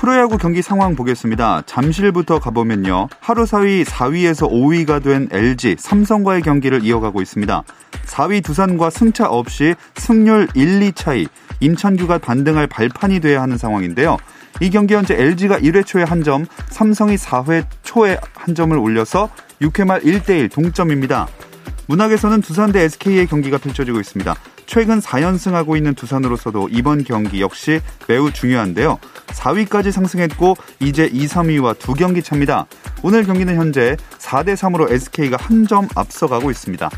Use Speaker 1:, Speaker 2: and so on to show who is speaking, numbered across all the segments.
Speaker 1: 프로야구 경기 상황 보겠습니다. 잠실부터 가보면요. 하루 사위 4위에서 5위가 된 LG, 삼성과의 경기를 이어가고 있습니다. 4위 두산과 승차 없이 승률 1, 2 차이, 임찬규가 반등할 발판이 돼야 하는 상황인데요. 이 경기 현재 LG가 1회 초에 한 점, 삼성이 4회 초에 한 점을 올려서 6회 말 1대1 동점입니다. 문학에서는 두산 대 SK의 경기가 펼쳐지고 있습니다. 최근 4연승하고 있는 두산으로서도 이번 경기 역시 매우 중요한데요. 4위까지 상승했고 이제 2, 3위와 두 경기 차입니다. 오늘 경기는 현재 4대 3으로 SK가 한 점 앞서가고 있습니다.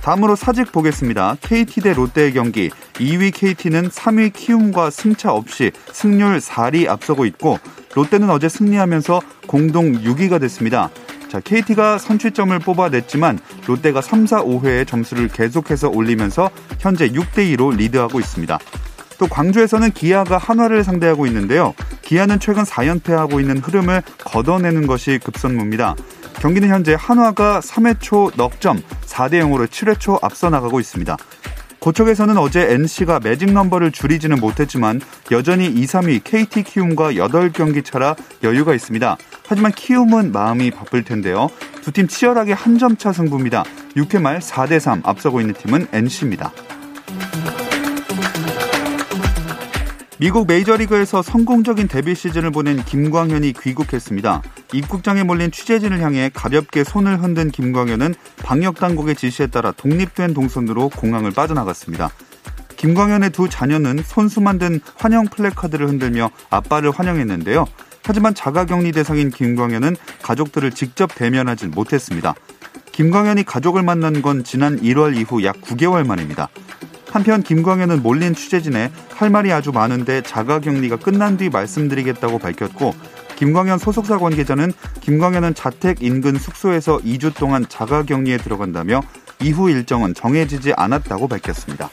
Speaker 1: 다음으로 사직 보겠습니다. KT 대 롯데의 경기 2위 KT는 3위 키움과 승차 없이 승률 4리 앞서고 있고 롯데는 어제 승리하면서 공동 6위가 됐습니다. 자, KT가 선취점을 뽑아냈지만 롯데가 3, 4, 5회에 점수를 계속해서 올리면서 현재 6대 2로 리드하고 있습니다. 또 광주에서는 기아가 한화를 상대하고 있는데요. 기아는 최근 4연패하고 있는 흐름을 걷어내는 것이 급선무입니다. 경기는 현재 한화가 3회 초 넉점 4대 0으로 7회 초 앞서 나가고 있습니다. 고척에서는 어제 NC가 매직 넘버를 줄이지는 못했지만 여전히 2, 3위 KT 키움과 8경기 차라 여유가 있습니다. 하지만 키움은 마음이 바쁠 텐데요. 두 팀 치열하게 한 점 차 승부입니다. 6회 말 4대 3 앞서고 있는 팀은 NC입니다. 미국 메이저리그에서 성공적인 데뷔 시즌을 보낸 김광현이 귀국했습니다. 입국장에 몰린 취재진을 향해 가볍게 손을 흔든 김광현은 방역당국의 지시에 따라 독립된 동선으로 공항을 빠져나갔습니다. 김광현의 두 자녀는 손수 만든 환영 플래카드를 흔들며 아빠를 환영했는데요. 하지만 자가격리 대상인 김광현은 가족들을 직접 대면하지 못했습니다. 김광현이 가족을 만난 건 지난 1월 이후 약 9개월 만입니다. 한편 김광현은 몰린 취재진에 할 말이 아주 많은데 자가격리가 끝난 뒤 말씀드리겠다고 밝혔고 김광현 소속사 관계자는 김광현은 자택 인근 숙소에서 2주 동안 자가격리에 들어간다며 이후 일정은 정해지지 않았다고 밝혔습니다.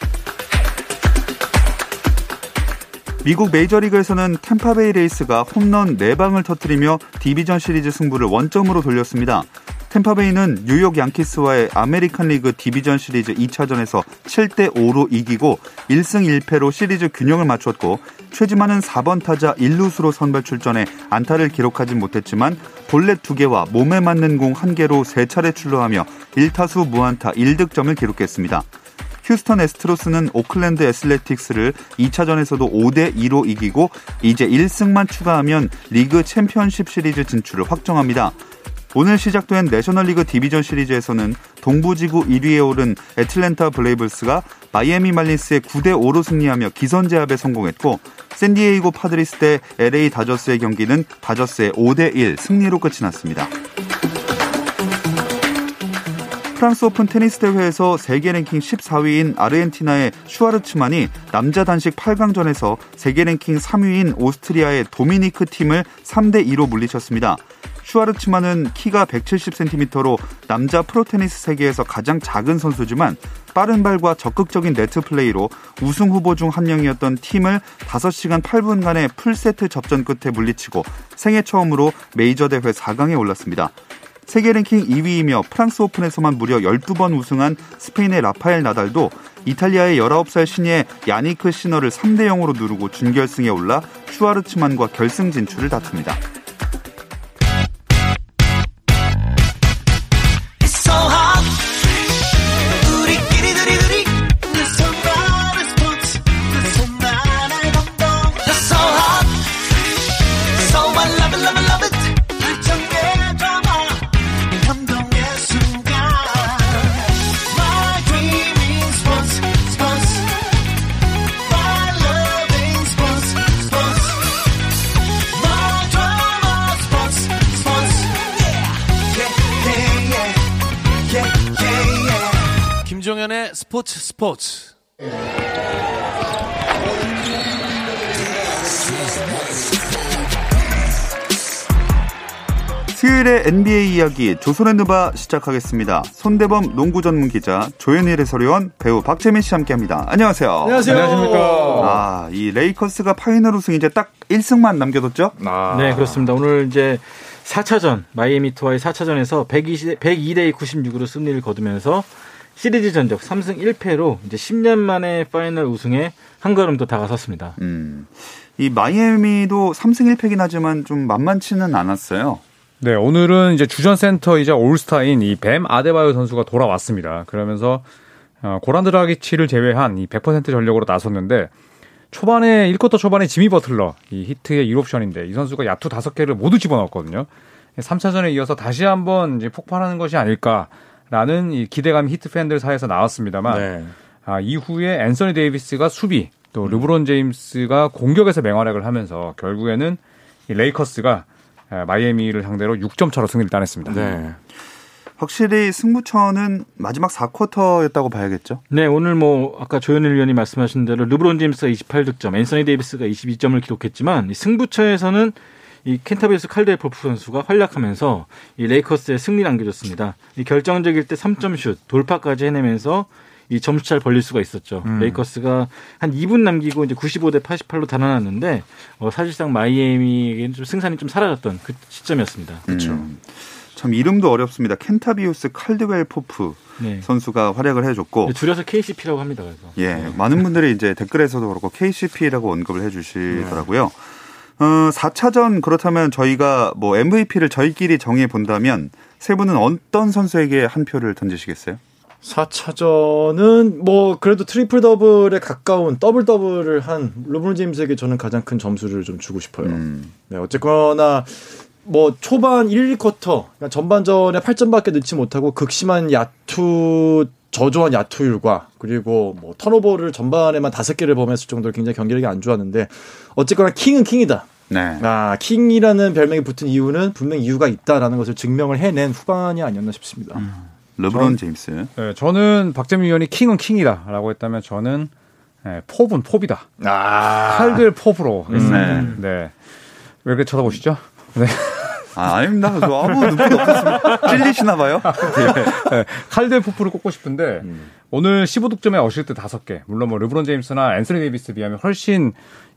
Speaker 1: 미국 메이저리그에서는 템파베이 레이스가 홈런 4방을 터뜨리며 디비전 시리즈 승부를 원점으로 돌렸습니다. 템파베이는 뉴욕 양키스와의 아메리칸 리그 디비전 시리즈 2차전에서 7대 5로 이기고 1승 1패로 시리즈 균형을 맞췄고 최지만은 4번 타자 1루수로 선발 출전해 안타를 기록하진 못했지만 볼넷 2개와 몸에 맞는 공 1개로 3차례 출루하며 1타수 무안타 1득점을 기록했습니다. 휴스턴 에스트로스는 오클랜드 애슬레틱스를 2차전에서도 5대 2로 이기고 이제 1승만 추가하면 리그 챔피언십 시리즈 진출을 확정합니다. 오늘 시작된 내셔널리그 디비전 시리즈에서는 동부지구 1위에 오른 애틀랜타 브레이브스가 마이애미 말린스의 9대 5로 승리하며 기선 제압에 성공했고 샌디에이고 파드리스 대 LA 다저스의 경기는 다저스의 5대 1 승리로 끝이 났습니다. 프랑스 오픈 테니스 대회에서 세계 랭킹 14위인 아르헨티나의 슈아르츠만이 남자 단식 8강전에서 세계 랭킹 3위인 오스트리아의 도미니크 팀을 3대 2로 물리쳤습니다. 슈아르츠만은 키가 170cm로 남자 프로테니스 세계에서 가장 작은 선수지만 빠른 발과 적극적인 네트 플레이로 우승 후보 중 한 명이었던 팀을 5시간 8분간의 풀세트 접전 끝에 물리치고 생애 처음으로 메이저 대회 4강에 올랐습니다. 세계 랭킹 2위이며 프랑스 오픈에서만 무려 12번 우승한 스페인의 라파엘 나달도 이탈리아의 19살 신예 야니크 시너를 3대 0으로 누르고 준결승에 올라 슈아르츠만과 결승 진출을 다툽니다.
Speaker 2: 스포츠
Speaker 1: 수요일의 NBA 이야기 조선의 느바 시작하겠습니다. 손대범 농구 전문 기자 조현일 해설위원 배우 박재민 씨 함께합니다. 안녕하세요.
Speaker 2: 안녕하세요.
Speaker 3: 안녕하십니까.
Speaker 1: 아, 이 레이커스가 파이널 우승 이제 딱 1승만 남겨뒀죠?
Speaker 3: 아.
Speaker 2: 네, 그렇습니다. 오늘 이제 4차전 마이애미 히트와의 4차전에서 120, 102대 96으로 승리를 거두면서 시리즈 전적 3승 1패로 이제 10년 만에 파이널 우승에 한 걸음 더 다가섰습니다.
Speaker 1: 음. 이 마이애미도 3승 1패긴 하지만 좀 만만치는 않았어요.
Speaker 3: 네, 오늘은 이제 주전 센터이자 올스타인 이 뱀 아데바요 선수가 돌아왔습니다. 그러면서 어, 고란 드라기치를 제외한 이 100% 전력으로 나섰는데 초반에 1쿼터 초반에 지미 버틀러 이 히트의 1옵션인데 이 선수가 야투 5개를 모두 집어넣었거든요. 3차전에 이어서 다시 한번 이제 폭발하는 것이 아닐까 라는 이 기대감이 히트 팬들 사이에서 나왔습니다만
Speaker 2: 네.
Speaker 3: 아, 이후에 앤서니 데이비스가 수비 또 르브론 제임스가 공격에서 맹활약을 하면서 결국에는 이 레이커스가 아, 마이애미를 상대로 6점 차로 승리를 따냈습니다.
Speaker 2: 네.
Speaker 1: 확실히 승부처는 마지막 4쿼터였다고 봐야겠죠?
Speaker 2: 네, 오늘 뭐 아까 조현일 위원이 말씀하신 대로 르브론 제임스가 28득점, 앤서니 데이비스가 22점을 기록했지만 이 승부처에서는 이 켄타비우스 칼드웰 포프 선수가 활약하면서 이 레이커스의 승리를 안겨줬습니다. 이 결정적일 때 3점 슛, 돌파까지 해내면서 이 점수차를 벌릴 수가 있었죠.
Speaker 3: 음.
Speaker 2: 레이커스가 한 2분 남기고 이제 95 대 88로 달아났는데 어, 사실상 마이애미에게는 좀 승산이 좀 사라졌던 그 시점이었습니다.
Speaker 1: 그렇죠. 참 이름도 어렵습니다. 켄타비우스 칼드웰 포프
Speaker 2: 네.
Speaker 1: 선수가 활약을 해줬고
Speaker 2: 줄여서 KCP라고 합니다. 그래서.
Speaker 1: 예, 많은 분들이 이제 댓글에서도 그렇고 KCP라고 언급을 해주시더라고요. 어, 4차전 그렇다면 저희가 뭐 MVP를 저희끼리 정해 본다면 세 분은 어떤 선수에게 한 표를 던지시겠어요?
Speaker 4: 4차전은 뭐 그래도 트리플 더블에 가까운 더블 더블을 한 르브론 제임스에게 저는 가장 큰 점수를 좀 주고 싶어요.
Speaker 1: 음.
Speaker 4: 네, 어쨌거나 뭐 초반 1, 2쿼터 그러니까 전반전에 8점밖에 넣지 못하고 극심한 야투 저조한 야투율과 그리고 뭐 턴오버를 전반에만 다섯 개를 범했을 정도로 굉장히 경기력이 안 좋았는데 어쨌거나 킹은 킹이다.
Speaker 1: 네.
Speaker 4: 아, 킹이라는 별명이 붙은 이유는 분명 이유가 있다라는 것을 증명을 해낸 후반이 아니었나 싶습니다.
Speaker 1: 르브론 제임스.
Speaker 3: 네, 저는 박재민 위원이 킹은 킹이다라고 했다면 저는 네, 포프는 포프다.
Speaker 4: 아,
Speaker 3: 칼드웰 포프로 했습니다.
Speaker 1: 네.
Speaker 3: 네. 왜 그렇게 쳐다보시죠? 네.
Speaker 1: 아, 아닙니다. 저 아무 눈빛 없었습니다. 찔리시나 봐요?
Speaker 3: 네, 칼드웰 포프를 꼽고 싶은데 오늘 15득점에 어시스트 5개. 물론 뭐 르브론 제임스나 앤서니 데이비스 비하면 훨씬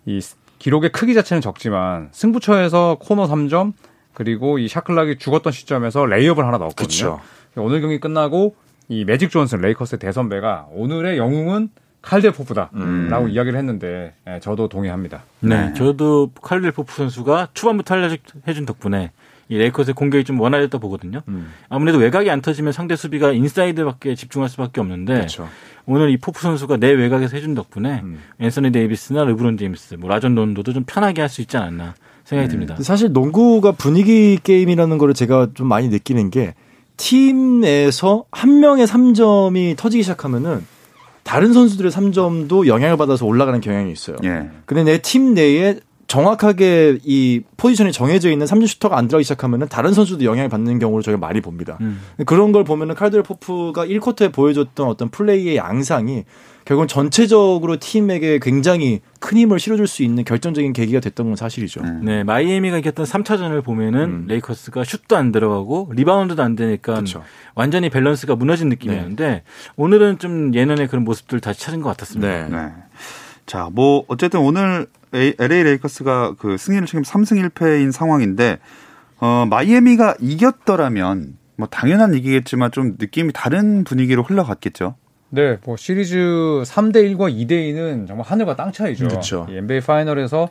Speaker 3: 이 기록의 크기 자체는 적지만 승부처에서 코너 3점 그리고 이 샷클락이 죽었던 시점에서 레이업을 하나 넣었거든요.
Speaker 4: 그쵸.
Speaker 3: 오늘 경기 끝나고 이 매직 존슨 레이커스의 대선배가 오늘의 영웅은 칼드웰 포프다라고 이야기를 했는데 예, 저도 동의합니다.
Speaker 2: 네, 저도 칼드웰 포프 선수가 초반부터 알려준 덕분에 이 레이커스의 공격이 좀 원활했다 보거든요. 아무래도 외곽이 안 터지면 상대 수비가 인사이드밖에 집중할 수밖에 없는데
Speaker 4: 그렇죠.
Speaker 2: 오늘 이 포프 선수가 내 외곽에서 해준 덕분에 앤서니 데이비스나 르브론 제임스, 뭐 라존 론도도 좀 편하게 할 수 있지 않았나 생각이 듭니다.
Speaker 4: 사실 농구가 분위기 게임이라는 거를 제가 좀 많이 느끼는 게 팀에서 한 명의 3점이 터지기 시작하면은 다른 선수들의 3점도 영향을 받아서 올라가는 경향이 있어요.
Speaker 1: 예.
Speaker 4: 근데 내 팀 내에 정확하게 이 포지션이 정해져 있는 3점 슈터가 안 들어가기 시작하면은 다른 선수도 영향을 받는 경우를 저희가 많이 봅니다.
Speaker 2: 음.
Speaker 4: 그런 걸 보면은 칼드웰 포프가 1쿼터에 보여줬던 어떤 플레이의 양상이 결국은 전체적으로 팀에게 굉장히 큰 힘을 실어줄 수 있는 결정적인 계기가 됐던 건 사실이죠.
Speaker 1: 음.
Speaker 2: 네, 마이애미가 이겼던 3차전을 보면은
Speaker 4: 음.
Speaker 2: 레이커스가 슛도 안 들어가고 리바운드도 안 되니까
Speaker 4: 그렇죠.
Speaker 2: 완전히 밸런스가 무너진 느낌이었는데 오늘은 좀 예년의 그런 모습들 다시 찾은 것 같았습니다.
Speaker 1: 네. 자, 뭐 어쨌든 오늘 LA 레이커스가 그 승리를 챙김 3승 1패인 상황인데 어 마이애미가 이겼더라면 뭐 당연한 얘기겠지만 좀 느낌이 다른 분위기로 흘러갔겠죠.
Speaker 3: 네, 뭐 시리즈 3대 1과 2대 2는 정말 하늘과 땅 차이죠.
Speaker 4: 그쵸.
Speaker 3: 이 NBA 파이널에서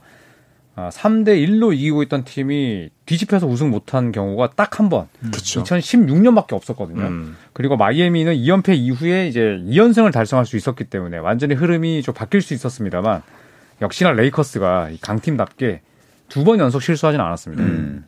Speaker 3: 아, 3대 1로 이기고 있던 팀이 뒤집혀서 우승 못한 경우가 딱 한 번.
Speaker 4: 그렇죠.
Speaker 3: 2016년밖에 없었거든요.
Speaker 4: 음.
Speaker 3: 그리고 마이애미는 2연패 이후에 이제 2연승을 달성할 수 있었기 때문에 완전히 흐름이 좀 바뀔 수 있었습니다만 역시나 레이커스가 이 강팀답게 두 번 연속 실수하진 않았습니다.
Speaker 1: 음.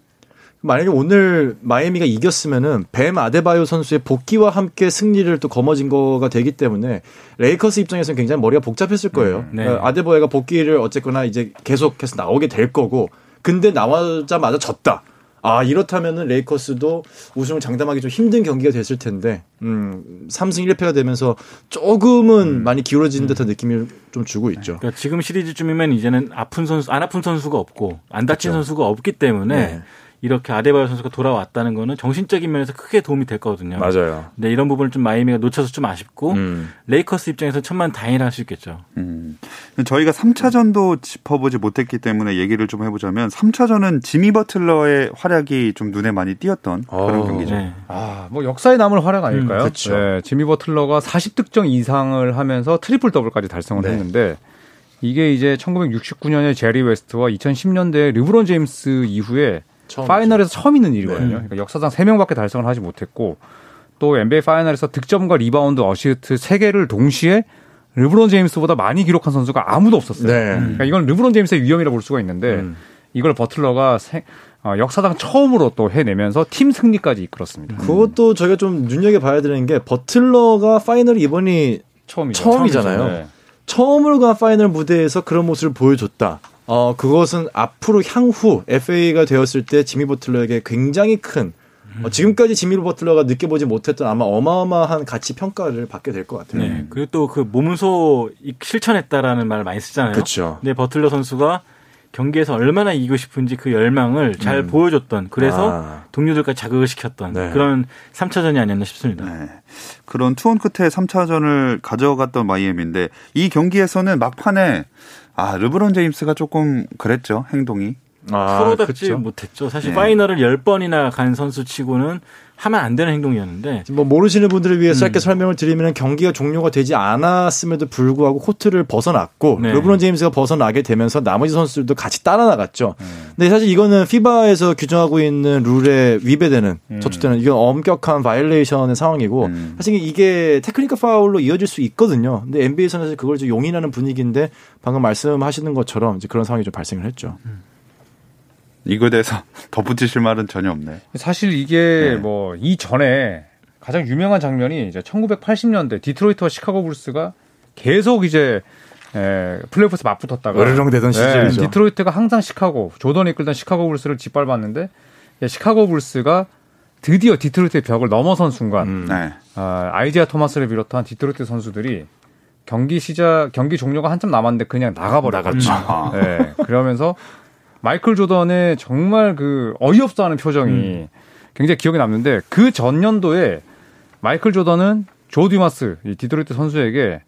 Speaker 4: 만약에 오늘 마이애미가 이겼으면은 뱀 아데바요 선수의 복귀와 함께 승리를 또 거머쥔 거가 되기 때문에 레이커스 입장에서는 굉장히 머리가 복잡했을 거예요.
Speaker 2: 네.
Speaker 4: 그러니까 아데바요가 복귀를 어쨌거나 이제 계속해서 나오게 될 거고 근데 나오자마자 졌다. 아 이렇다면은 레이커스도 우승을 장담하기 좀 힘든 경기가 됐을 텐데 음 3승 1패가 되면서 조금은 많이 기울어진 듯한 느낌을 좀 주고 있죠.
Speaker 2: 그러니까 지금 시리즈쯤이면 이제는 아픈 선수 안 아픈 선수가 없고 안 다친
Speaker 4: 그렇죠.
Speaker 2: 선수가 없기 때문에
Speaker 4: 네.
Speaker 2: 이렇게 아데바요 선수가 돌아왔다는 거는 정신적인 면에서 크게 도움이 될 거거든요.
Speaker 4: 맞아요.
Speaker 2: 네, 이런 부분을 좀 마이애미가 놓쳐서 좀 아쉽고
Speaker 4: 음.
Speaker 2: 레이커스 입장에서 천만 다행이라 할 수 있겠죠.
Speaker 1: 음. 저희가 3차전도 짚어보지 못했기 때문에 얘기를 좀 해보자면 3차전은 지미 버틀러의 활약이 좀 눈에 많이 띄었던 그런
Speaker 4: 어,
Speaker 1: 경기죠.
Speaker 2: 네.
Speaker 3: 아, 뭐 역사에 남을 활약 아닐까요?
Speaker 2: 음,
Speaker 4: 그쵸.
Speaker 3: 네, 지미 버틀러가 40득점 이상을 하면서 트리플 더블까지 달성을
Speaker 4: 네.
Speaker 3: 했는데 이게 이제 1969년에 제리 웨스트와 2010년대 르브론 제임스 이후에
Speaker 4: 처음이죠.
Speaker 3: 파이널에서 처음 있는 일이거든요.
Speaker 4: 네.
Speaker 3: 그러니까 역사상 3명밖에 달성을 하지 못했고 또 NBA 파이널에서 득점과 리바운드, 어시스트 3개를 동시에 르브론 제임스보다 많이 기록한 선수가 아무도 없었어요.
Speaker 4: 네.
Speaker 3: 그러니까 이건 르브론 제임스의 위엄이라 볼 수가 있는데
Speaker 4: 음.
Speaker 3: 이걸 버틀러가 세- 어, 역사상 처음으로 또 해내면서 팀 승리까지 이끌었습니다.
Speaker 4: 그것도 저희가 좀 눈여겨 봐야 되는 게 버틀러가 파이널 이번이
Speaker 3: 처음이죠.
Speaker 4: 처음이잖아요.
Speaker 3: 네.
Speaker 4: 처음으로 간 파이널 무대에서 그런 모습을 보여줬다. 어, 그것은 앞으로 향후 FA가 되었을 때 지미 버틀러에게 굉장히 큰 어, 지금까지 지미 버틀러가 느껴보지 못했던 아마 어마어마한 가치 평가를 받게 될 것 같아요.
Speaker 2: 네. 그리고 또 그 몸소 이- 실천했다라는 말을 많이 쓰잖아요.
Speaker 4: 그쵸.
Speaker 2: 근데 버틀러 선수가 경기에서 얼마나 이기고 싶은지 그 열망을 잘 보여줬던 그래서
Speaker 4: 아.
Speaker 2: 동료들까지 자극을 시켰던
Speaker 4: 네.
Speaker 2: 그런 3차전이 아니었나 싶습니다.
Speaker 1: 네. 그런 투혼 끝에 3차전을 가져갔던 마이애미인데 이 경기에서는 막판에 아 르브론 제임스가 조금 그랬죠 행동이.
Speaker 4: 아,
Speaker 2: 프로답지
Speaker 4: 그쵸.
Speaker 2: 못했죠. 사실
Speaker 1: 네.
Speaker 2: 파이널을 10번이나 간 선수 치고는 하면 안 되는 행동이었는데
Speaker 4: 뭐 모르시는 분들을 위해 짧게 설명을 드리면 경기가 종료가 되지 않았음에도 불구하고 코트를 벗어났고
Speaker 2: 네.
Speaker 4: 르브론 제임스가 벗어나게 되면서 나머지 선수들도 같이 따라 나갔죠. 근데 사실 이거는 FIBA에서 규정하고 있는 룰에 위배되는 저촉되는 이건 엄격한 바이올레이션의 상황이고
Speaker 1: 음.
Speaker 4: 사실 이게 테크니컬 파울로 이어질 수 있거든요. 근데 NBA에서는 사실 그걸 좀 용인하는 분위기인데 방금 말씀하시는 것처럼 이제 그런 상황이 좀 발생을 했죠.
Speaker 1: 이거에 대해서 덧붙이실 말은 전혀 없네.
Speaker 3: 사실 이게
Speaker 1: 네.
Speaker 3: 뭐 이전에 가장 유명한 장면이 이제 1980년대 디트로이트와 시카고 불스가 계속 이제 에, 플레이오프에서 맞붙었다가
Speaker 4: 으르렁대던 시절이죠.
Speaker 3: 디트로이트가 항상 시카고 조던이 이끌던 시카고 불스를 짓밟았는데 예, 시카고 불스가 드디어 디트로이트의 벽을 넘어선 순간
Speaker 4: 음.
Speaker 1: 네.
Speaker 3: 아, 아이지아 토마스를 비롯한 디트로이트 선수들이 경기 시작 경기 종료가 한참 남았는데 그냥 나가버렸죠.
Speaker 1: 아.
Speaker 3: 네, 그러면서 마이클 조던의 정말 그 어이없어 하는 표정이 굉장히 기억에 남는데 그 전년도에 마이클 조던은 조 듀마스 이 디트로이트 선수에게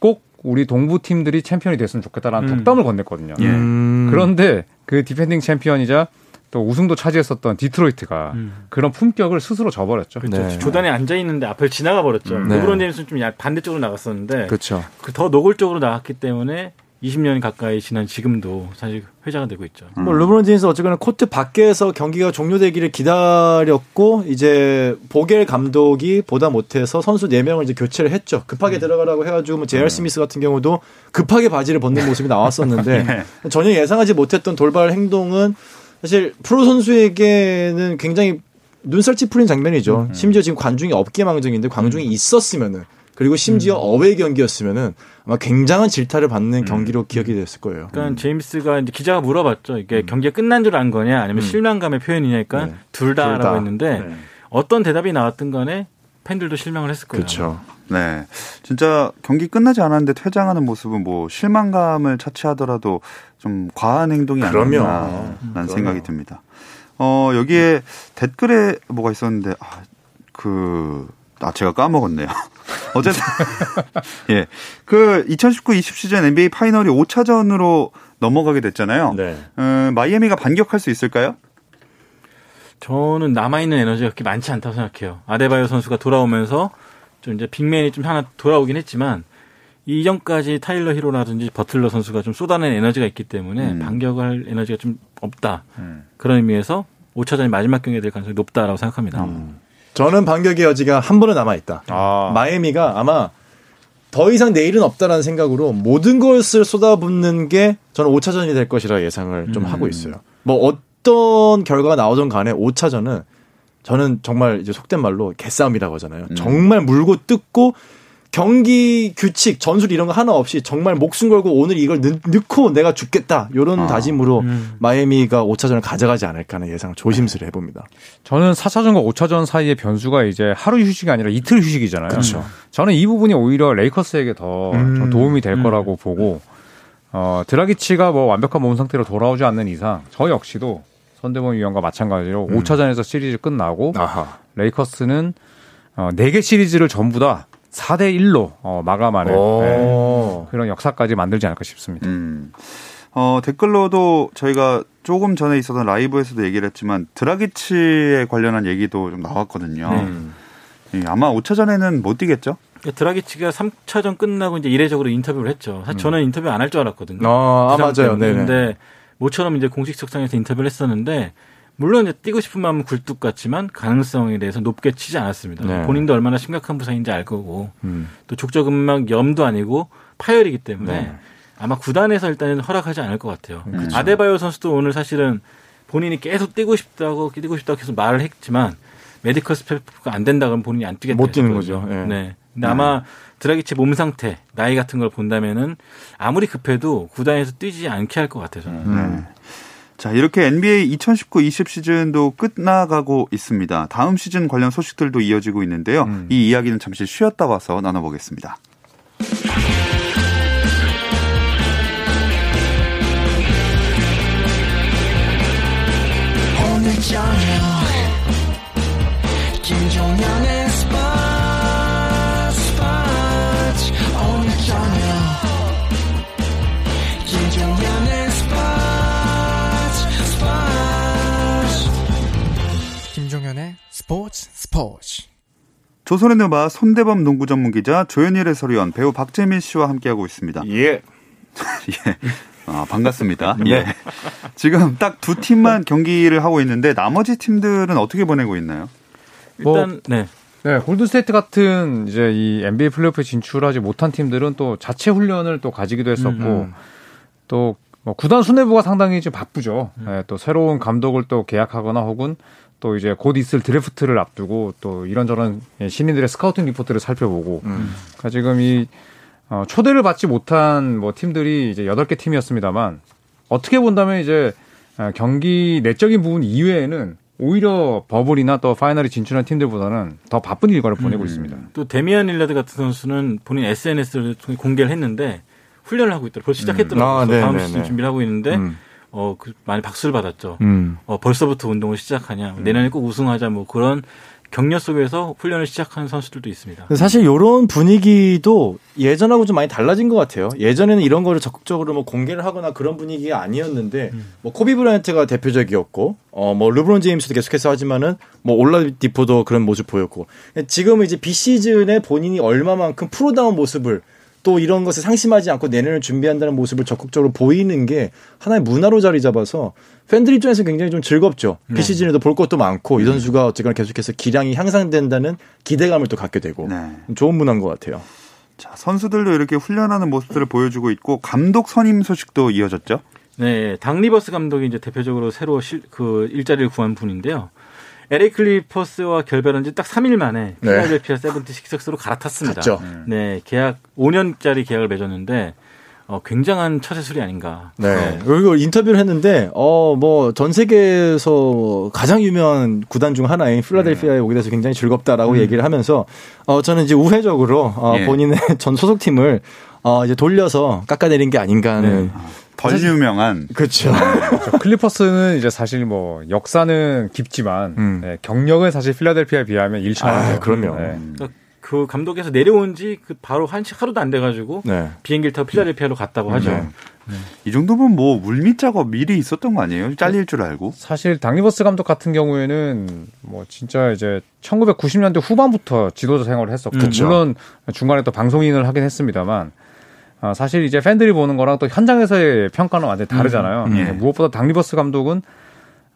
Speaker 3: 꼭 우리 동부 팀들이 챔피언이 됐으면 좋겠다라는
Speaker 2: 음.
Speaker 3: 덕담을 건넸거든요.
Speaker 1: 예.
Speaker 4: 음.
Speaker 3: 그런데 그 디펜딩 챔피언이자 또 우승도 차지했었던 디트로이트가
Speaker 2: 음.
Speaker 3: 그런 품격을 스스로 저버렸죠.
Speaker 2: 그렇죠.
Speaker 4: 네.
Speaker 2: 조던이 앉아 있는데 앞을 지나가 버렸죠.
Speaker 4: 네.
Speaker 2: 르브론 제임스는 좀 야- 반대쪽으로 나갔었는데
Speaker 4: 그렇죠.
Speaker 2: 그 더 노골적으로 나갔기 때문에 20년 가까이 지난 지금도 사실 회자가 되고 있죠.
Speaker 1: 음.
Speaker 4: 뭐 르브론 제임스 어쨌거나 코트 밖에서 경기가 종료되기를 기다렸고 이제 보겔 감독이 보다 못해서 선수 4명을 이제 교체를 했죠. 급하게 들어가라고 해가지고 뭐 JR 스미스 같은 경우도 급하게 바지를 벗는 모습이 나왔었는데 전혀 예상하지 못했던 돌발 행동은 사실 프로 선수에게는 굉장히 눈살 찌푸린 장면이죠. 심지어 지금 관중이 없게 망정인데 관중이 있었으면은 그리고 심지어 어웨이 경기였으면은 아마 굉장한 질타를 받는 경기로 기억이 됐을 거예요.
Speaker 2: 그러니까 제임스가 이제 기자가 물어봤죠. 이게 경기가 끝난 줄 안 거냐, 아니면 실망감의 표현이냐니까
Speaker 4: 네.
Speaker 2: 둘 다라고
Speaker 4: 둘 다.
Speaker 2: 했는데
Speaker 1: 네.
Speaker 2: 어떤 대답이 나왔든 간에 팬들도 실망을 했을 거예요.
Speaker 4: 그렇죠.
Speaker 1: 네. 진짜 경기 끝나지 않았는데 퇴장하는 모습은 뭐 실망감을 차치하더라도 좀 과한 행동이
Speaker 4: 그럼요.
Speaker 1: 아니었나라는
Speaker 4: 그럼요.
Speaker 1: 생각이 듭니다. 어, 여기에 댓글에 뭐가 있었는데, 아, 그, 아, 제가 까먹었네요. 어쨌든, 예. 그 2019-20 시즌 NBA 파이널이 5차전으로 넘어가게 됐잖아요.
Speaker 4: 네.
Speaker 1: 음, 마이애미가 반격할 수 있을까요?
Speaker 2: 저는 남아 있는 에너지가 그렇게 많지 않다고 생각해요. 아데바요 선수가 돌아오면서 좀 이제 빅맨이 좀 하나 돌아오긴 했지만 이전까지 타일러 히로라든지 버틀러 선수가 좀 쏟아낸 에너지가 있기 때문에
Speaker 1: 음.
Speaker 2: 반격할 에너지가 좀 없다.
Speaker 3: 음.
Speaker 2: 그런 의미에서 5차전이 마지막 경기가 될 가능성이 높다라고 생각합니다.
Speaker 4: 저는 반격의 여지가 한 번은 남아 있다.
Speaker 3: 아,
Speaker 4: 마이애미가 아마 더 이상 내일은 없다라는 생각으로 모든 것을 쏟아붓는 게 저는 5차전이 될 것이라 예상을 좀 하고 있어요. 뭐 어떤 결과가 나오든 간에 5차전은 저는 정말 이제 속된 말로 개싸움이라고 하잖아요. 정말 물고 뜯고 경기 규칙, 전술 이런 거 하나 없이 정말 목숨 걸고 오늘 이걸 넣, 고 내가 죽겠다. 이런
Speaker 1: 아,
Speaker 4: 다짐으로
Speaker 2: 음.
Speaker 4: 마이애미가 5차전을 가져가지 않을까 하는 예상을 조심스레 해봅니다.
Speaker 3: 저는 4차전과 5차전 사이의 변수가 이제 하루 휴식이 아니라 이틀 휴식이잖아요.
Speaker 4: 그렇죠.
Speaker 3: 저는 이 부분이 오히려 레이커스에게 더
Speaker 4: 음.
Speaker 3: 좀 도움이 될
Speaker 2: 음.
Speaker 3: 거라고 보고 어, 드라기치가 뭐 완벽한 몸 상태로 돌아오지 않는 이상 저 역시도 선대본 위원과 마찬가지로
Speaker 4: 음.
Speaker 3: 5차전에서 시리즈 끝나고
Speaker 4: 아하.
Speaker 3: 레이커스는 어, 4개 시리즈를 전부 다 4대 1로 어, 마감하는 네,
Speaker 4: 오.
Speaker 3: 그런 역사까지 만들지 않을까 싶습니다.
Speaker 1: 음. 어, 댓글로도 저희가 조금 전에 있었던 라이브에서도 얘기를 했지만 드라기치에 관련한 얘기도 좀 나왔거든요.
Speaker 4: 음.
Speaker 1: 예, 아마 5차전에는 못 뛰겠죠?
Speaker 2: 그러니까 드라기치가 3차전 끝나고 이제 이례적으로 인터뷰를 했죠. 사실 저는 인터뷰 안 할 줄 알았거든요.
Speaker 4: 아, 아, 맞아요. 네네.
Speaker 2: 근데 모처럼 이제 공식 석상에서 인터뷰를 했었는데 물론 이제 뛰고 싶은 마음은 굴뚝 같지만 가능성에 대해서 높게 치지 않았습니다.
Speaker 4: 네.
Speaker 2: 본인도 얼마나 심각한 부상인지 알 거고
Speaker 4: 음.
Speaker 2: 또 족저근막 염도 아니고 파열이기 때문에
Speaker 4: 네.
Speaker 2: 아마 구단에서 일단은 허락하지 않을 것 같아요.
Speaker 1: 그렇죠.
Speaker 2: 아데바요 선수도 오늘 사실은 본인이 계속 뛰고 싶다고 뛰고 싶다고 계속 말을 했지만 메디컬 스태프가 안 된다 그러면 본인이 안 뛰겠다.
Speaker 4: 못 뛰는. 거죠. 예.
Speaker 2: 네. 근데 아마 드라기치 몸 상태, 나이 같은 걸 본다면은 아무리 급해도 구단에서 뛰지 않게 할 것 같아요. 저는.
Speaker 1: 네. 자, 이렇게 NBA 2019-20 시즌도 끝나가고 있습니다. 다음 시즌 관련 소식들도 이어지고 있는데요.
Speaker 3: 음.
Speaker 1: 이 이야기는 잠시 쉬었다 와서 나눠보겠습니다.
Speaker 5: 스포츠
Speaker 1: 조선의 누바 손대범 농구 전문 기자 조현일 해설위원 배우 박재민 씨와 함께하고 있습니다.
Speaker 4: 예.
Speaker 1: 예. 아, 반갑습니다. 예. 지금 딱 두 팀만 경기를 하고 있는데 나머지 팀들은 어떻게 보내고 있나요?
Speaker 3: 뭐
Speaker 2: 일단 네.
Speaker 3: 네, 골든스테이트 같은 이제 이 NBA 플레이오프에 진출하지 못한 팀들은 또 자체 훈련을 또 가지기도 했었고
Speaker 4: 음.
Speaker 3: 또뭐 구단 수뇌부가 상당히 좀 바쁘죠. 네, 또 새로운 감독을 또 계약하거나 혹은 또 이제 곧 있을 드래프트를 앞두고 또 이런저런 예, 신인들의 스카우팅 리포트를 살펴보고
Speaker 4: 음.
Speaker 3: 그러니까 지금 이 어, 초대를 받지 못한 뭐 팀들이 이제 여덟 개 팀이었습니다만 어떻게 본다면 이제 어, 경기 내적인 부분 이외에는 오히려 버블이나 또 파이널이 진출한 팀들보다는 더 바쁜 일과를 보내고 있습니다.
Speaker 2: 또 데미안 릴라드 같은 선수는 본인 SNS를 통해 공개를 했는데 훈련을 하고 있더라고요. 벌써 시작했더라고요.
Speaker 4: 아,
Speaker 2: 그래서 다음
Speaker 4: 네,
Speaker 2: 시즌
Speaker 4: 네,
Speaker 2: 준비를 하고 있는데
Speaker 4: 음.
Speaker 2: 어, 그 많이 박수를 받았죠.
Speaker 4: 음.
Speaker 2: 어, 벌써부터 운동을 시작하냐. 내년에 꼭 우승하자 뭐 그런 격려 속에서 훈련을 시작하는 선수들도 있습니다.
Speaker 4: 사실 이런 분위기도 예전하고 좀 많이 달라진 것 같아요. 예전에는 이런 거를 적극적으로 뭐 공개를 하거나 그런 분위기가 아니었는데 뭐 코비 브라이언트가 대표적이었고 어 뭐 르브론 제임스도 계속해서 하지만은 뭐 올라디포도 그런 모습 보였고 지금은 이제 비 시즌에 본인이 얼마만큼 프로다운 모습을 또 이런 것을 상심하지 않고 내년을 준비한다는 모습을 적극적으로 보이는 게 하나의 문화로 자리 잡아서 팬들 입장에서 굉장히 좀 즐겁죠.
Speaker 2: 네.
Speaker 4: 비시즌에도 볼 것도 많고 이 선수가 어쨌거나 계속해서 기량이 향상된다는 기대감을 또 갖게 되고
Speaker 1: 네.
Speaker 4: 좋은 문화인 것 같아요.
Speaker 1: 자, 선수들도 이렇게 훈련하는 모습들을 보여주고 있고 감독 선임 소식도 이어졌죠.
Speaker 2: 네, 닥 리버스 감독이 이제 대표적으로 새로 실, 그 일자리를 구한 분인데요. LA 클리퍼스와 결별한 지 딱 3일 만에
Speaker 4: 네.
Speaker 2: 필라델피아 세븐티식석스로 갈아탔습니다.
Speaker 4: 갔죠.
Speaker 2: 네, 계약 5년짜리 계약을 맺었는데 어, 굉장한 처세술이 아닌가.
Speaker 4: 네. 그리고 인터뷰를 했는데 어 뭐 전 세계에서 가장 유명한 구단 중 하나인 필라델피아에 오게 돼서 굉장히 즐겁다라고 얘기를 하면서 어 저는 이제 우회적으로 어
Speaker 1: 예.
Speaker 4: 본인의 전 소속팀을 어 이제 돌려서 깎아내린 게 아닌가 하는
Speaker 1: 덜 유명한
Speaker 4: 그렇죠.
Speaker 3: 저 클리퍼스는 이제 사실 뭐 역사는 깊지만
Speaker 4: 음.
Speaker 3: 네, 경력은 사실 필라델피아에 비하면 일천하죠.
Speaker 4: 아, 그럼요.
Speaker 3: 네.
Speaker 2: 그러니까 그 감독에서 내려온 지 그 바로 한 시- 하루도 안 돼가지고
Speaker 4: 네.
Speaker 2: 비행기를 타고 필라델피아로 갔다고 하죠.
Speaker 4: 네.
Speaker 1: 이 정도면 뭐 물밑 작업 미리 있었던 거 아니에요? 잘릴 줄 알고.
Speaker 3: 사실 당리버스 감독 같은 경우에는 뭐 진짜 이제 1990년대 후반부터 지도자 생활을 했었고
Speaker 2: 그쵸.
Speaker 3: 물론 중간에 또 방송인을 하긴 했습니다만 아, 사실 이제 팬들이 보는 거랑 또 현장에서의 평가는 완전히 다르잖아요.
Speaker 1: 음, 예.
Speaker 3: 무엇보다 당리버스 감독은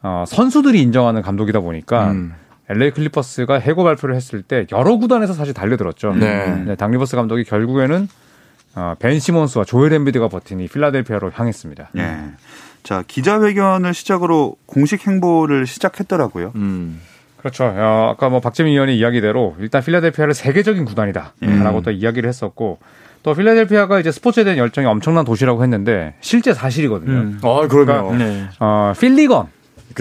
Speaker 3: 어, 선수들이 인정하는 감독이다 보니까
Speaker 4: 음.
Speaker 3: LA 클리퍼스가 해고 발표를 했을 때 여러 구단에서 사실 달려들었죠.
Speaker 4: 네.
Speaker 3: 닥 리버스 감독이 결국에는 어, 벤 시몬스와 조엘 엠비드가 이 필라델피아로 향했습니다.
Speaker 1: 예. 자, 기자회견을 시작으로 공식 행보를 시작했더라고요.
Speaker 4: 음.
Speaker 3: 그렇죠. 어, 아까 뭐 박재민 위원의 이야기대로 일단 필라델피아를 세계적인 구단이다라고
Speaker 1: 음.
Speaker 3: 또 이야기를 했었고 또 필라델피아가 이제 스포츠에 대한 열정이 엄청난 도시라고 했는데 실제 사실이거든요.
Speaker 2: 음.
Speaker 4: 아, 그러면
Speaker 2: 네.
Speaker 3: 어, 필리건.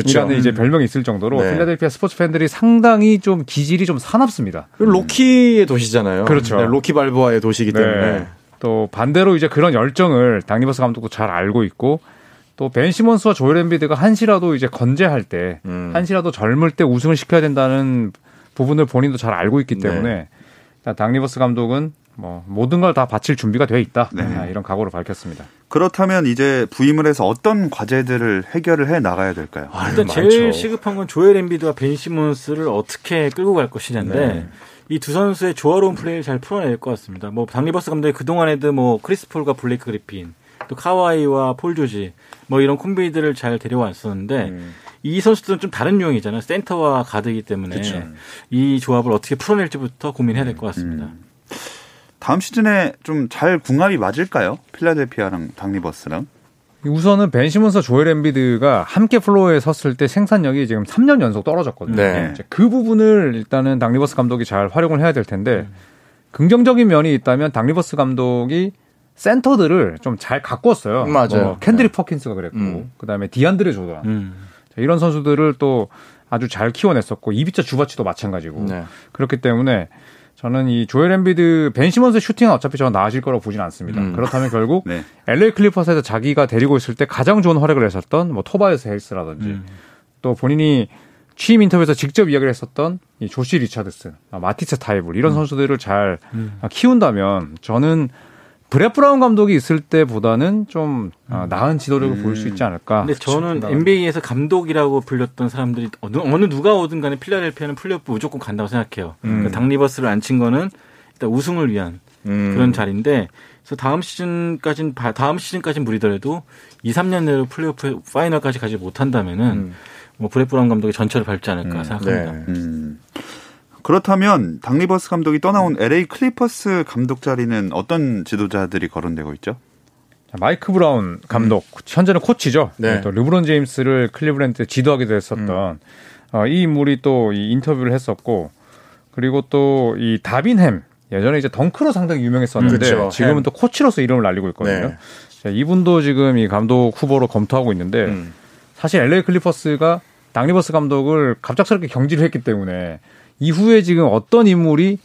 Speaker 3: 이라는 이제 별명이 있을 정도로
Speaker 4: 네.
Speaker 3: 필라델피아 스포츠 팬들이 상당히 좀 기질이 좀 사납습니다.
Speaker 4: 그리고 로키의 도시잖아요.
Speaker 3: 그렇죠.
Speaker 4: 네, 로키 발보아의 도시이기 때문에.
Speaker 3: 또 반대로 이제 그런 열정을 당리버스 감독도 잘 알고 있고 또벤 시몬스와 조엘 엠비드가 한시라도 이제 건재할 때
Speaker 4: 음.
Speaker 3: 한시라도 젊을 때 우승을 시켜야 된다는 부분을 본인도 잘 알고 있기 때문에 일단 당리버스 감독은 뭐 모든 걸 다 바칠 준비가 돼 있다
Speaker 1: 네.
Speaker 3: 아, 이런 각오를 밝혔습니다.
Speaker 1: 그렇다면 이제 부임을 해서 어떤 과제들을 해결을 해 나가야 될까요?
Speaker 4: 아,
Speaker 2: 일단
Speaker 4: 많죠.
Speaker 2: 제일 시급한 건 조엘 엠비드와 벤 시몬스를 어떻게 끌고 갈 것이냐인데
Speaker 4: 네.
Speaker 2: 이 두 선수의 조화로운 플레이를 잘 풀어낼 것 같습니다. 뭐 닥 리버스 감독이 그 동안에도 뭐 크리스 폴과 블레이크 그리핀, 또 카와이와 폴 조지 뭐 이런 콤비들을 잘 데려왔었는데
Speaker 4: 음.
Speaker 2: 이 선수들은 좀 다른 유형이잖아요. 센터와 가드이기 때문에
Speaker 4: 그쵸.
Speaker 2: 이 조합을 어떻게 풀어낼지부터 고민해야 될 것 같습니다.
Speaker 1: 음. 다음 시즌에 좀 잘 궁합이 맞을까요? 필라델피아랑 닥 리버스랑.
Speaker 3: 우선은 벤 시몬스와 조엘 엠비드가 함께 플로어에 섰을 때 생산력이 지금 3년 연속 떨어졌거든요.
Speaker 4: 네.
Speaker 3: 이제 그 부분을 일단은 닥 리버스 감독이 잘 활용을 해야 될 텐데 긍정적인 면이 있다면 닥 리버스 감독이 센터들을 좀 잘 가꿨어요.
Speaker 4: 맞아요.
Speaker 3: 뭐 켄드릭 퍼킨스가 그랬고
Speaker 4: 음.
Speaker 3: 그다음에 디안드레 조던
Speaker 2: 음.
Speaker 3: 자, 이런 선수들을 또 아주 잘 키워냈었고 이비차 주바치도 마찬가지고
Speaker 4: 네.
Speaker 3: 그렇기 때문에 저는 이 조엘 엠비드 벤 시몬스의 슈팅은 어차피 저는 나아질 거라고 보진 않습니다.
Speaker 4: 음.
Speaker 3: 그렇다면 결국
Speaker 1: 네.
Speaker 3: LA 클리퍼스에서 자기가 데리고 있을 때 가장 좋은 활약을 했었던 뭐 토바이어스 해리스라든지
Speaker 2: 음.
Speaker 3: 또 본인이 취임 인터뷰에서 직접 이야기를 했었던 이 조시 리차드슨, 아, 마티스 타이블 이런 선수들을 잘
Speaker 2: 음.
Speaker 3: 아, 키운다면 저는 브렛 브라운 감독이 있을 때보다는 좀 아, 나은 지도력을
Speaker 1: 음.
Speaker 3: 보일 수 있지 않을까.
Speaker 2: 근데 저는
Speaker 3: 싶습니다.
Speaker 2: NBA에서 감독이라고 불렸던 사람들이 어느, 어느 누가 오든 간에 필라델피아는 플레이오프 무조건 간다고 생각해요. 그러니까 닥 리버스를 앉힌 거는 일단 우승을 위한
Speaker 4: 음.
Speaker 2: 그런 자리인데 그래서 다음 시즌까지는 바- 다음 시즌까지는 무리더라도 2, 3년 내로 플레이오프 파이널까지 가지 못한다면은
Speaker 4: 음.
Speaker 2: 뭐 브렛 브라운 감독이 전철을 밟지 않을까 생각합니다.
Speaker 4: 네.
Speaker 1: 음. 그렇다면 닥 리버스 감독이 떠나온 LA 클리퍼스 감독 자리는 어떤 지도자들이 거론되고 있죠?
Speaker 3: 자, 마이크 브라운 감독 현재는 코치죠.
Speaker 4: 네.
Speaker 3: 또 르브론 제임스를 클리브랜드 지도하기도 했었던 어, 이 인물이 또 이 인터뷰를 했었고 그리고 또 이 다빈 햄 예전에 이제 덩크로 상당히 유명했었는데
Speaker 4: 그렇죠.
Speaker 3: 지금은
Speaker 4: 햄.
Speaker 3: 또 코치로서 이름을 날리고 있거든요.
Speaker 4: 네.
Speaker 3: 자, 이분도 지금 이 감독 후보로 검토하고 있는데
Speaker 4: 음.
Speaker 3: 사실 LA 클리퍼스가 닥 리버스 감독을 갑작스럽게 경질을 했기 때문에 이후에 지금 어떤 인물이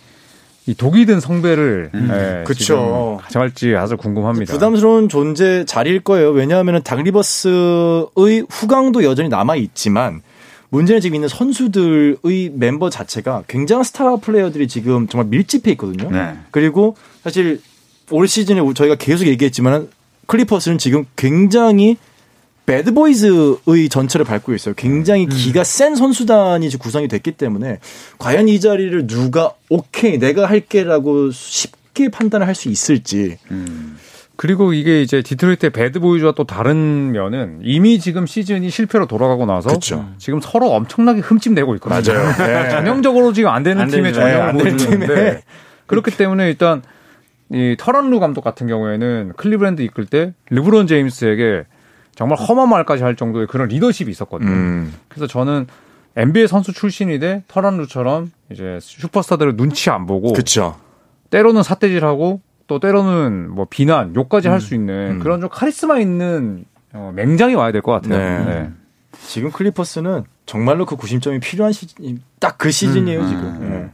Speaker 3: 이 독이 든 성배를 예,
Speaker 4: 그쵸.
Speaker 3: 지금 가져갈지 아주 궁금합니다.
Speaker 4: 부담스러운 존재 자리일 거예요. 왜냐하면 닥 리버스의 후광도 여전히 남아 있지만 문제는 지금 있는 선수들의 멤버 자체가 굉장한 스타 플레이어들이 지금 정말 밀집해 있거든요.
Speaker 1: 네.
Speaker 4: 그리고 사실 올 시즌에 저희가 계속 얘기했지만 클리퍼스는 지금 굉장히 Bad Boys의 전철을 밟고 있어요. 굉장히 기가 센 선수단이 지금 구성이 됐기 때문에 과연 이 자리를 누가 오케이 내가 할게라고 쉽게 판단을 할 수 있을지
Speaker 1: 음.
Speaker 3: 그리고 이게 이제 디트로이트의 Bad Boys와 또 다른 면은 이미 지금 시즌이 실패로 돌아가고 나서
Speaker 4: 그쵸.
Speaker 3: 지금 서로 엄청나게 흠집내고 있거든요.
Speaker 4: 맞아요. 네.
Speaker 3: 전형적으로 지금 안 되는
Speaker 2: 안
Speaker 3: 팀의. 전형을 보여주는데
Speaker 4: 팀에.
Speaker 3: 그렇기 때문에 일단 이 터런루 감독 같은 경우에는 클리브랜드 이끌 때 르브론 제임스에게 정말 험한 말까지 할 정도의 그런 리더십이 있었거든요.
Speaker 4: 음.
Speaker 3: 그래서 저는 NBA 선수 출신인데 터런루처럼 이제 슈퍼스타들을 눈치 안 보고
Speaker 4: 그렇죠.
Speaker 3: 때로는 삿대질하고 또 때로는 뭐 비난, 욕까지 할수 있는
Speaker 4: 음.
Speaker 3: 그런 좀 카리스마 있는 어, 맹장이 와야 될 것 같아요.
Speaker 4: 네.
Speaker 3: 네.
Speaker 4: 지금 클리퍼스는 정말로 그 구심점이 필요한 시즌, 딱 그 시즌이에요,
Speaker 1: 음.
Speaker 4: 지금.
Speaker 1: 음.
Speaker 4: 네.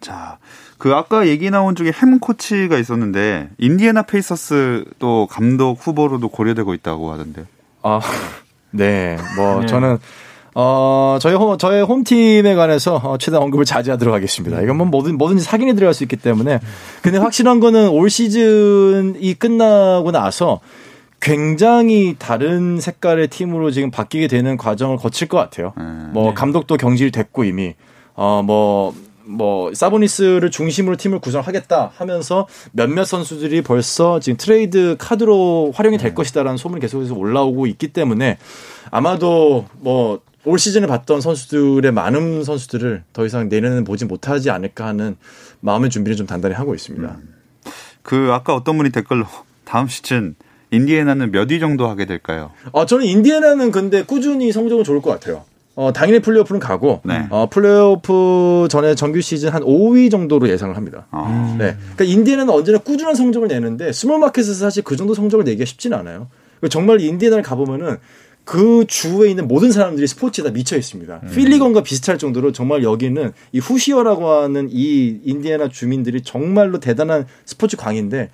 Speaker 1: 자, 그 아까 얘기 나온 중에 햄 코치가 있었는데 인디애나 페이서스도 감독 후보로도 고려되고 있다고 하던데요.
Speaker 4: 아, 네. 뭐,
Speaker 2: 네.
Speaker 4: 저는, 어, 저희, 홈, 저의 홈팀에 관해서 어, 최대한 언급을 자제하도록 하겠습니다. 이건 뭐 뭐든, 뭐든지 사기이 들어갈 수 있기 때문에. 근데 확실한 거는 올 시즌이 끝나고 나서 굉장히 다른 색깔의 팀으로 지금 바뀌게 되는 과정을 거칠 것 같아요.
Speaker 1: 음.
Speaker 4: 뭐
Speaker 2: 네.
Speaker 4: 감독도 경질됐고 이미 어 뭐 뭐 사보니스를 중심으로 팀을 구성하겠다 하면서 몇몇 선수들이 벌써 지금 트레이드 카드로 활용이 될 것이다라는 소문이 계속해서 올라오고 있기 때문에 아마도 뭐 올 시즌에 봤던 선수들의 많은 선수들을 더 이상 내년에는 보지 못하지 않을까 하는 마음의 준비를 좀 단단히 하고 있습니다.
Speaker 1: 그 아까 어떤 분이 댓글로 다음 시즌 인디애나는 몇 위 정도 하게 될까요?
Speaker 4: 아 저는 인디애나는 근데 꾸준히 성적은 좋을 것 같아요. 어, 당연히 플레이오프는 가고
Speaker 1: 네.
Speaker 4: 어, 플레이오프 전에 정규 시즌 한 5위 정도로 예상을 합니다.
Speaker 1: 어.
Speaker 4: 네. 그러니까 인디애나는 언제나 꾸준한 성적을 내는데 small market에서 사실 그 정도 성적을 내기가 쉽지는 않아요. 정말 인디애나를 가보면은 그 주에 있는 모든 사람들이 스포츠에 다 미쳐 있습니다. 훌리건과 비슷할 정도로 정말 여기는 이 Hoosier라고 하는 이 인디애나 주민들이 정말로 대단한 스포츠 광인데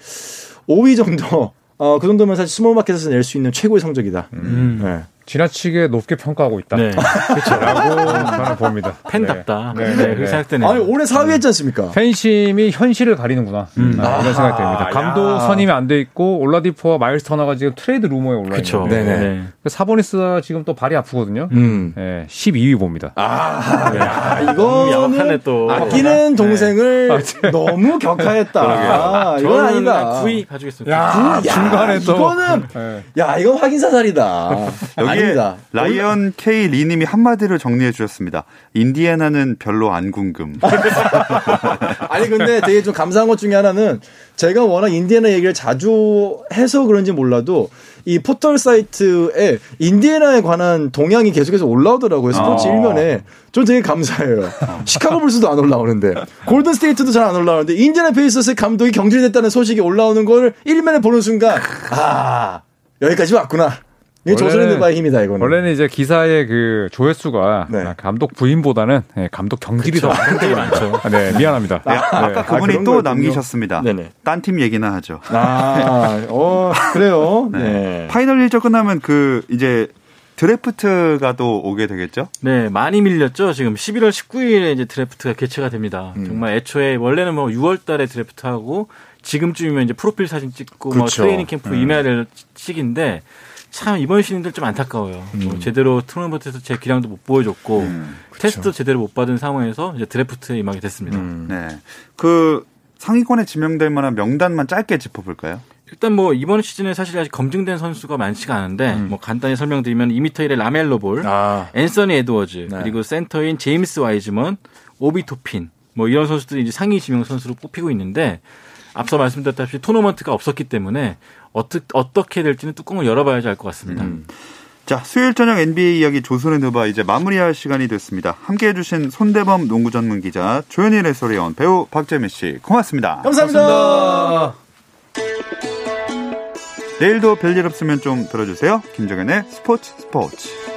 Speaker 4: 5위 정도 어, 그 정도면 사실 small market에서 낼 수 있는 최고의 성적이다.
Speaker 2: 음.
Speaker 4: 네.
Speaker 3: 지나치게 높게 평가하고 있다.
Speaker 2: 네.
Speaker 3: 라고 저는 봅니다.
Speaker 2: 팬답다.
Speaker 3: 네.
Speaker 2: 네,
Speaker 3: 네,
Speaker 2: 그렇게
Speaker 3: 네.
Speaker 2: 생각되네요.
Speaker 4: 아니 올해 4위 했지 않습니까?
Speaker 3: 팬심이 현실을 가리는구나.
Speaker 2: 음.
Speaker 3: 아, 이런 생각이 듭니다.
Speaker 4: 야.
Speaker 3: 감독 선임이 안 돼 있고 올라디포와 마일스 터너가 지금 트레이드 루머에 올라
Speaker 2: 그렇죠.
Speaker 3: 있는데
Speaker 4: 네네.
Speaker 3: 그 사보니스가 지금 또 발이 아프거든요.
Speaker 4: 음.
Speaker 3: 네, 12위 봅니다.
Speaker 4: 아, 야,
Speaker 2: 야박하네
Speaker 4: 이거는
Speaker 2: 또.
Speaker 4: 아끼는 동생을 너무 격하했다. 아, 이건 아니다.
Speaker 2: 9위 가지겠습니다.
Speaker 4: 야,
Speaker 3: 중간에 또.
Speaker 4: 이거는
Speaker 3: 네.
Speaker 4: 야 이건 확인 사살이다. 아닙니다.
Speaker 1: 라이언 K 리님이 한마디로 정리해 주셨습니다. 인디애나는 별로 안 궁금.
Speaker 4: 아니 근데 되게 좀 감사한 것 중에 하나는 제가 워낙 인디애나 얘기를 자주 해서 그런지 몰라도 이 포털 사이트에 인디애나에 관한 동향이 계속해서 올라오더라고요. 스포츠
Speaker 1: 어.
Speaker 4: 일면에. 전 되게 감사해요. 시카고 불스도 안 올라오는데 골든 스테이트도 잘 안 올라오는데 인디애나 페이서스의 감독이 경질됐다는 소식이 올라오는 걸 일면에 보는 순간 아 여기까지 왔구나. 이게 조선의
Speaker 3: 원래는-
Speaker 4: 바의 힘이다 이거는.
Speaker 3: 원래는 이제 기사의 그 조회수가
Speaker 4: 네.
Speaker 3: 아, 감독 부임보다는 네, 감독 경질이 더
Speaker 2: 되게 많죠.
Speaker 3: 아, 네, 미안합니다.
Speaker 1: 네, 아까
Speaker 3: 네.
Speaker 1: 그분이
Speaker 4: 그런
Speaker 1: 또. 남기셨습니다.
Speaker 4: 네네.
Speaker 1: 딴팀 얘기나 하죠.
Speaker 4: 아, 어, 그래요. 네.
Speaker 1: 파이널 일정 끝나면 그 이제 드래프트가 또 오게 되겠죠?
Speaker 2: 네, 많이 밀렸죠. 지금 11월 19일에 이제 드래프트가 개최가 됩니다.
Speaker 4: 음.
Speaker 2: 정말 애초에 원래는 뭐 6월 달에 드래프트하고 지금쯤이면 이제 프로필 사진 찍고 뭐
Speaker 4: 그렇죠.
Speaker 2: 트레이닝 캠프 임해야 될 시기인데 참 이번 신인들 좀 안타까워요.
Speaker 4: 음.
Speaker 2: 뭐 제대로 토너먼트에서 제 기량도 못 보여줬고
Speaker 1: 음,
Speaker 2: 테스트도 제대로 못 받은 상황에서 이제 드래프트에 임하게 됐습니다.
Speaker 4: 음.
Speaker 1: 네. 그 상위권에 지명될 만한 명단만 짧게 짚어볼까요?
Speaker 2: 일단 뭐 이번 시즌에 사실 아직 검증된 선수가 많지가 않은데 뭐 간단히 설명드리면 2m 1의 라멜로 볼,
Speaker 4: 음. 아,
Speaker 2: 앤서니 에드워즈
Speaker 4: 네.
Speaker 2: 그리고 센터인 제임스 와이즈먼, 오비 토핀 뭐 이런 선수들이 이제 상위 지명 선수로 뽑히고 있는데 앞서 말씀드렸다시피 토너먼트가 없었기 때문에 어떻게 어떻게 될지는 뚜껑을 열어봐야지 알 것 같습니다.
Speaker 4: 음.
Speaker 1: 자, 수요일 저녁 NBA 이야기 조선의 누바 이제 마무리할 시간이 됐습니다. 함께 해주신 손대범 농구 전문 기자, 조현일 해설위원, 배우 박재민 씨, 고맙습니다.
Speaker 4: 감사합니다.
Speaker 1: 내일도 별일 없으면 좀 들어주세요. 김정현의 스포츠 스포츠.